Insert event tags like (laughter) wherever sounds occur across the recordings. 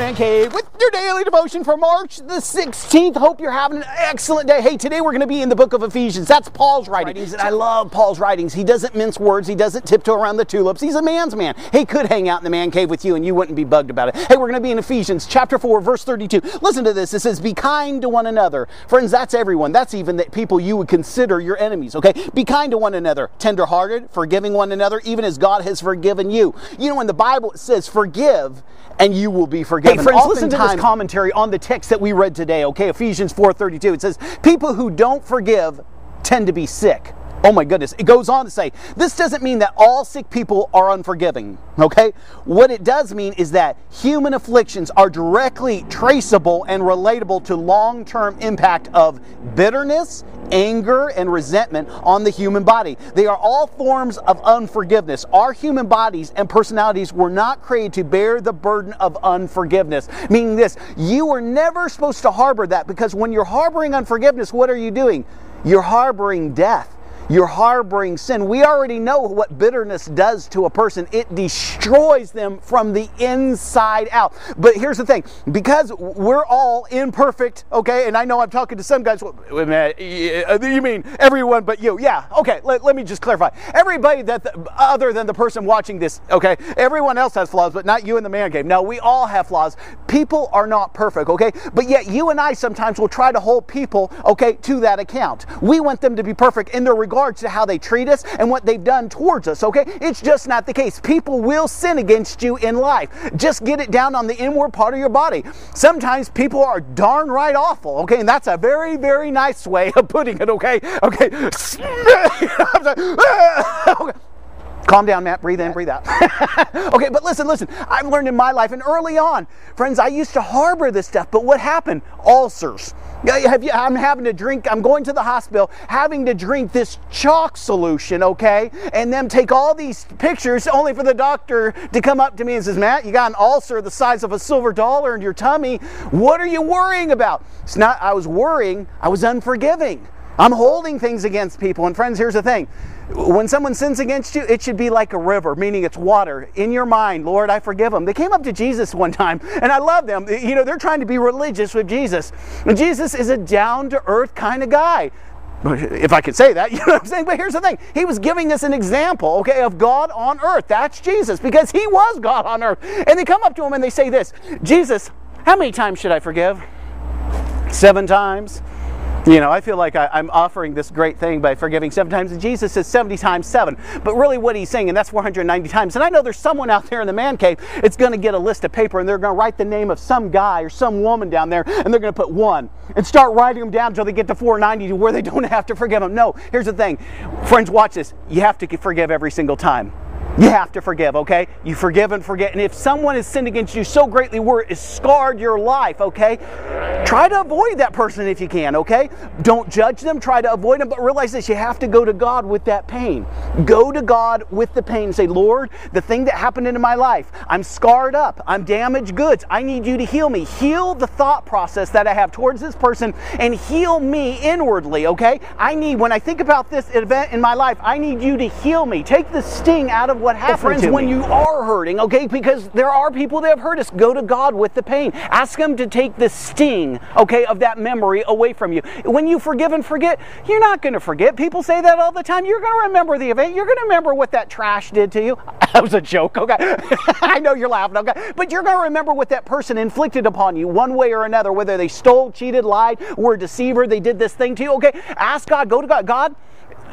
Man Cave with your daily devotion for March the 16th. Hope you're having an excellent day. Hey, today we're going to be in the book of Ephesians. That's Paul's writings, and I love Paul's writings. He doesn't mince words, he doesn't tiptoe around the tulips. He's a man's man. He could hang out in the Man Cave with you and you wouldn't be bugged about it. Hey, we're going to be in Ephesians chapter 4, verse 32. Listen to this. It says, Be kind to one another. Friends, that's everyone. That's even the people you would consider your enemies, okay? Be kind to one another, tenderhearted, forgiving one another, even as God has forgiven you. You know, in the Bible it says, Forgive and you will be forgiven. Hey friends, listen to this commentary on the text that we read today, okay? Ephesians 4:32. It says, "People who don't forgive tend to be sick." Oh my goodness. It goes on to say, this doesn't mean that all sick people are unforgiving, okay? What it does mean is that human afflictions are directly traceable and relatable to long term impact of bitterness, anger, and resentment on the human body. They are all forms of unforgiveness. Our human bodies and personalities were not created to bear the burden of unforgiveness. Meaning this, you were never supposed to harbor that because when you're harboring unforgiveness, what are you doing? You're harboring death. You're harboring sin. We already know what bitterness does to a person. It destroys them from the inside out. But here's the thing because we're all imperfect, okay, and I know I'm talking to some guys, wait a uh, you mean everyone but you? Yeah, okay, let, let me just clarify. Everybody that, the, other than the person watching this, okay, everyone else has flaws, but not you in the man cave. No, we all have flaws. People are not perfect, okay, but yet you and I sometimes will try to hold people, okay, to that account. We want them to be perfect in their regard regards to how they treat us and what they've done towards us, okay? It's just not the case. People will sin against you in life. Just get it down on the inward part of your body. Sometimes people are darn right awful, okay? And that's a very, very nice way of putting it, okay? Okay. (laughs) okay. Calm down, Matt. Breathe in, breathe out. (laughs) okay, but listen, listen. I've learned in my life, and early on, friends, I used to harbor this stuff, but what happened? Ulcers. You, I'm having to drink, I'm going to the hospital, having to drink this chalk solution, okay? And then take all these pictures only for the doctor to come up to me and says, Matt, you got an ulcer the size of a silver dollar in your tummy. What are you worrying about? It's not, I was worrying, I was unforgiving. I'm holding things against people. And friends, here's the thing when someone sins against you, it should be like a river, meaning it's water in your mind. Lord, I forgive them. They came up to Jesus one time, and I love them. You know, they're trying to be religious with Jesus. And Jesus is a down to earth kind of guy. If I could say that, (laughs) you know what I'm saying? But here's the thing He was giving us an example, okay, of God on earth. That's Jesus, because He was God on earth. And they come up to Him and they say this Jesus, how many times should I forgive? Seven times? You know, I feel like I, am offering this great thing by forgiving seven times, and Jesus says 70 times seven. But really, what he's saying, and that's 490 times. And I know there's someone out there in the man cave, it's going to get a list of paper, and they're going to write the name of some guy or some woman down there, and they're going to put one and start writing them down until they get to 490 to where they don't (laughs) have to forgive them. No, here's the thing. Friends, watch this. You have to forgive every single time. You have to forgive, okay? You forgive and forget. And if someone has sinned against you so greatly where it has scarred your life, okay? Try to avoid that person if you can, okay? Don't judge them, try to avoid them, but realize this you have to go to God with that pain. Go to God with the pain say, Lord, the thing that happened in my life, I'm scarred up, I'm damaged goods. I need you to heal me. Heal the thought process that I have towards this person and heal me inwardly, okay? I need, when I think about this event in my life, I need you to heal me. Take the sting out of what happened friends, when you are hurting, okay, because there are people that have hurt us, go to God with the pain. Ask Him to take the sting, okay, of that memory away from you. When you forgive and forget, you're not going to forget. People say that all the time. You're going to remember the event. You're going to remember what that trash did to you. (laughs) that was a joke, okay? (laughs) I know you're laughing, okay? But you're going to remember what that person inflicted upon you one way or another, whether they stole, cheated, lied, were a deceiver, they did this thing to you, okay? Ask God, go to God. God,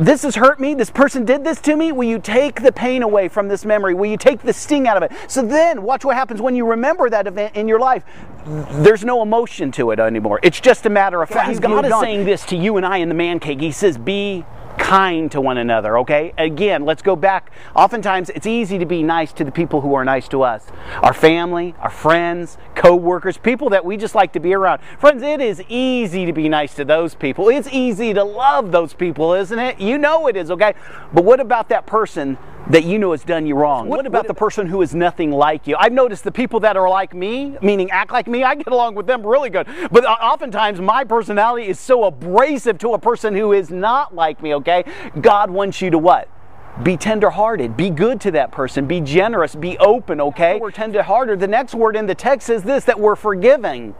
this has hurt me, this person did this to me. Will you take the pain away from this memory? Will you take the sting out of it? So then, watch what happens when you remember that event in your life. There's no emotion to it anymore. It's just a matter of fact. God is saying this to you and I in the man cave. He says, Be kind to one another, okay? Again, let's go back. Oftentimes, it's easy to be nice to the people who are nice to us our family, our friends, co workers, people that we just like to be around. Friends, it is easy to be nice to those people. It's easy to love those people, isn't it? You know it is, okay? But what about that person that you know has done you wrong? What, what about what, the person who is nothing like you? I've noticed the people that are like me, meaning act like me, I get along with them really good. But oftentimes my personality is so abrasive to a person who is not like me, okay? God wants you to what? be tenderhearted, be good to that person, be generous, be open, okay? We're tenderhearted. The next word in the text is this that we're forgiving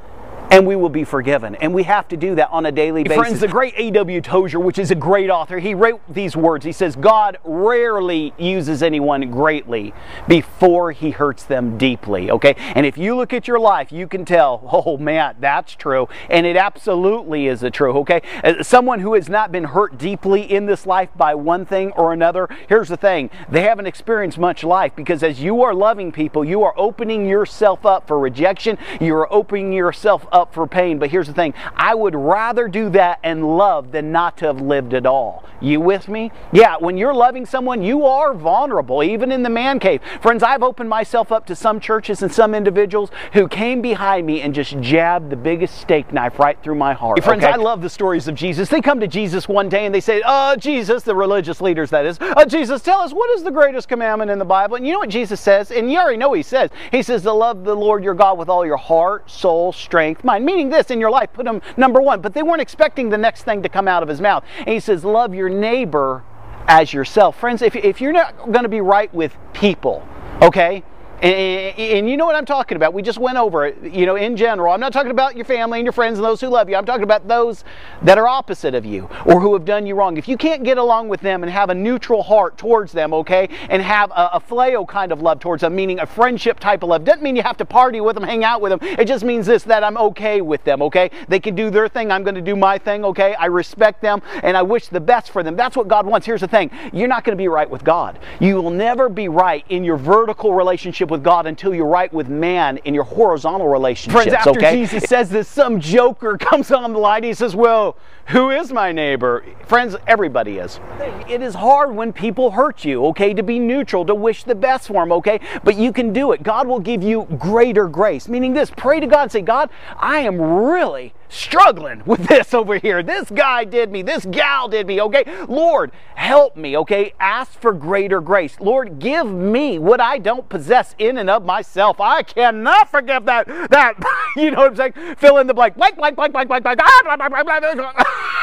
and we will be forgiven. And we have to do that on a daily basis. Friends, the great A.W. Tozer, which is a great author, he wrote these words. He says, God rarely uses anyone greatly before he hurts them deeply. Okay? And if you look at your life, you can tell, oh man, that's true. And it absolutely is a true. Okay? As someone who has not been hurt deeply in this life by one thing or another, here's the thing they haven't experienced much life because as you are loving people, you are opening yourself up for rejection, you are opening yourself up up for pain. But here's the thing I would rather do that and love than not to have lived at all. You with me? Yeah, when you're loving someone, you are vulnerable, even in the man cave. Friends, I've opened myself up to some churches and some individuals who came behind me and just jabbed the biggest steak knife right through my heart. Hey, friends, okay? I love the stories of Jesus. They come to Jesus one day and they say, Oh, Jesus, the religious leaders, that is, uh, Jesus, tell us what is the greatest commandment in the Bible? And you know what Jesus says? And you already know what he says. He says to love the Lord your God with all your heart, soul, strength, mind, meaning this in your life, put him number one. But they weren't expecting the next thing to come out of his mouth. And he says, Love your neighbor as yourself. Friends, if, if you're not going to be right with people, okay, and, and, you know what I'm talking about. We just went over it, you know, in general. I'm not talking about your family and your friends and those who love you. I'm talking about those that are opposite of you or who have done you wrong. If you can't get along with them and have a neutral heart towards them, okay, and have a, a kind of love towards them, meaning a friendship type of love, doesn't mean you have to party with them, hang out with them. It just means this that I'm okay with them, okay? They can do their thing. I'm going to do my thing, okay? I respect them and I wish the best for them. That's what God wants. Here's the thing you're not going to be right with God. You will never be right in your vertical relationship with God until you're right with man in your horizontal relationships. Friends, after okay? Jesus says this, some joker (laughs) comes on the line. He says, "Well, who is my neighbor?" Friends, everybody is. It is hard when people hurt you. Okay, to be neutral, to wish the best for them. Okay, but you can do it. God will give you greater grace. Meaning this: pray to God and say, "God, I am really." Struggling (laughs) with this over here. This guy did me. This gal did me. Okay. Lord, help me. Okay. Ask for greater grace. Lord, give me what I don't possess in and of myself. I cannot forgive that. That, (laughs) you know what I'm saying? Fill in the blank. Blank, blank, blank, blank, blank, blank. Ah.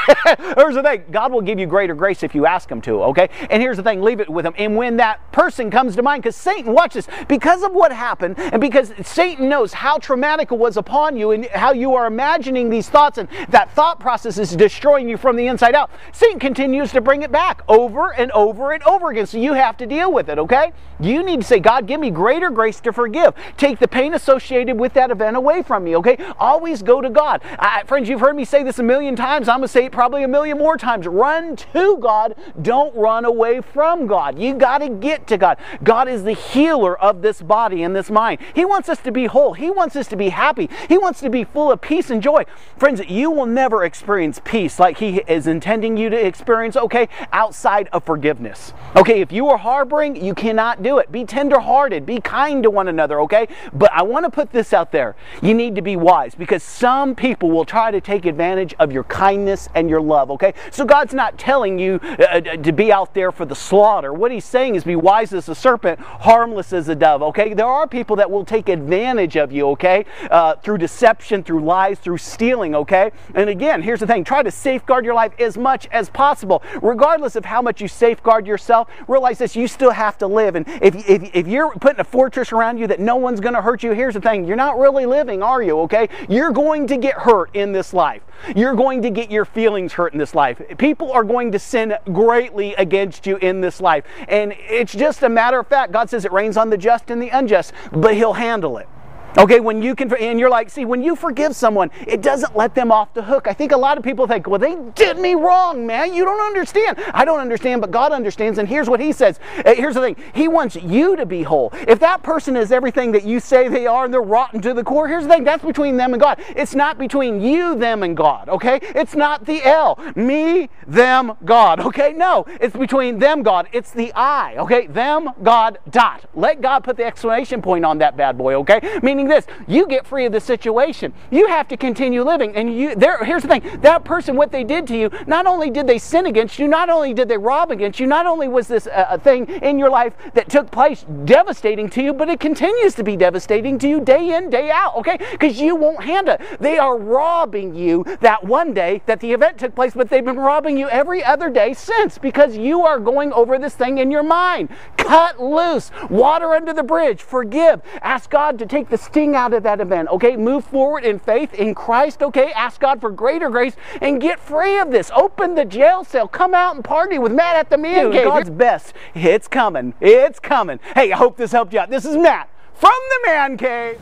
(laughs) Here's the thing God will give you greater grace if you ask Him to. Okay. And here's the thing leave it with Him. And when that person comes to mind, because Satan, watch this, because of what happened, and because Satan knows how traumatic it was upon you and how you are imagining these these thoughts, and that thought process is destroying you from the inside out. Satan continues to bring it back over and over and over again. So you have to deal with it, okay? You need to say, God, give me greater grace to forgive. Take the pain associated with that event away from me, okay? Always go to God. I, friends, you've heard me say this a million times. I'm going to say it probably a million more times. Run to God. Don't run away from God. You got to get to God. God is the healer of this body and this mind. He wants us to be whole. He wants us to be happy. He wants to be full of peace and joy. Friends, you will never experience peace like He is intending you to experience, okay, outside of forgiveness. Okay, if you are harboring, you cannot do it. Be tenderhearted, be kind to one another, okay? But I want to put this out there. You need to be wise because some people will try to take advantage of your kindness and your love, okay? So God's not telling you uh, uh to be out there for the slaughter. What He's saying is be wise as a serpent, harmless as a dove, okay? There are people that will take advantage of you, okay? Uh, through deception, through lies, through stealing okay? And again, here's the thing try to safeguard your life as much as possible. Regardless of how much you safeguard yourself, realize this you still have to live. And if, if, if you're putting a fortress around you that no one's going to hurt you, here's the thing you're not really living, are you, okay? You're going to get hurt in this life. You're going to get your feelings hurt in this life. People are going to sin greatly against you in this life. And it's just a matter of fact. God says it rains on the just and the unjust, but He'll handle it. Okay, when you can, and you're like, see, when you forgive someone, it doesn't let them off the hook. I think a lot of people think, well, they did me wrong, man. You don't understand. I don't understand, but God understands. And here's what He says. Uh, here's the thing He wants you to be whole. If that person is everything that you say they are and they're rotten to the core, here's the thing that's between them and God. It's not between you, them, and God, okay? It's not the L. Me, them, God, okay? No, it's between them, God. It's the I, okay? Them, God, dot. Let God put the exclamation point on that bad boy, okay? Meaning meaning this you get free of the situation. You have to continue living. And you there here's the thing that person, what they did to you, not only did they sin against you, not only did they rob against you, not only was this a, a thing in your life that took place devastating to you, but it continues to be devastating to you day in, day out, okay? Because you won't handle it. They are robbing you that one day that the event took place, but they've been robbing you every other day since because you are going over this thing in your mind. Cut loose, water under the bridge, forgive. Ask God to take the sting out of that event, okay? Move forward in faith in Christ, okay? Ask God for greater grace and get free of this. Open the jail cell. Come out and party with Matt at the man Dude, cave. God's best. It's coming. It's coming. Hey, I hope this helped you out. This is Matt from the man cave.